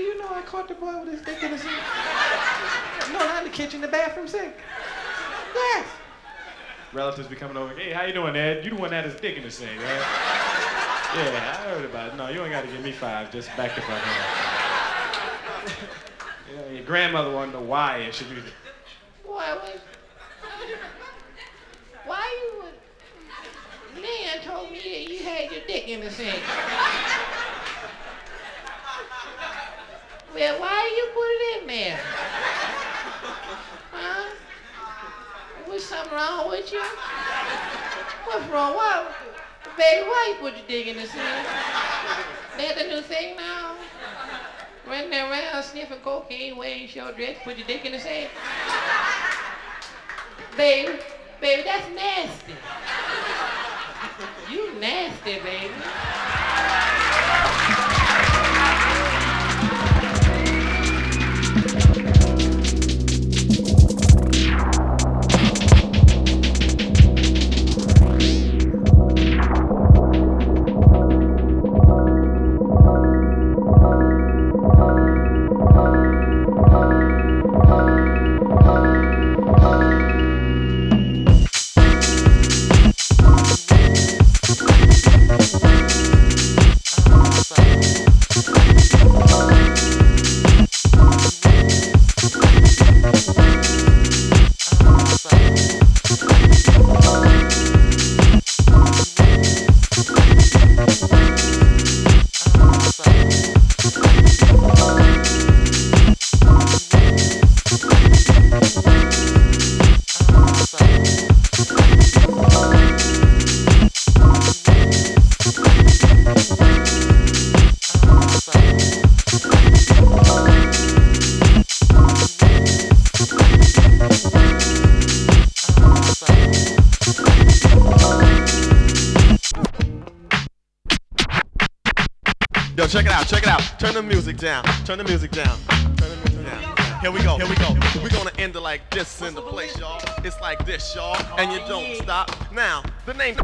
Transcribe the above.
Do you know I caught the boy with his dick in the sink? no, not in the kitchen, the bathroom sink. Yes. Relatives be coming over. Hey, how you doing, Ed? You the one that had dick in the sink, right? yeah, I heard about it. No, you ain't got to give me five. Just back the fuck up. you know, your grandmother wanted to know why it should be. Boy, what? Why you would... Nan told me that you had your dick in the sink. Well, why you put it in there? Huh? Was something wrong with you? What's wrong? Why, baby, why you put your dick in the sink? That's the new thing now? Running around sniffing cocaine, wearing short dress, put your dick in the sand? baby, baby, that's nasty. You nasty, baby. Yo, check it out, check it out. Turn the music down. Turn the music down. Turn the music down. Here we go, here we go. We're gonna end it like this in the place, y'all. It's like this, y'all. And you don't stop. Now, the name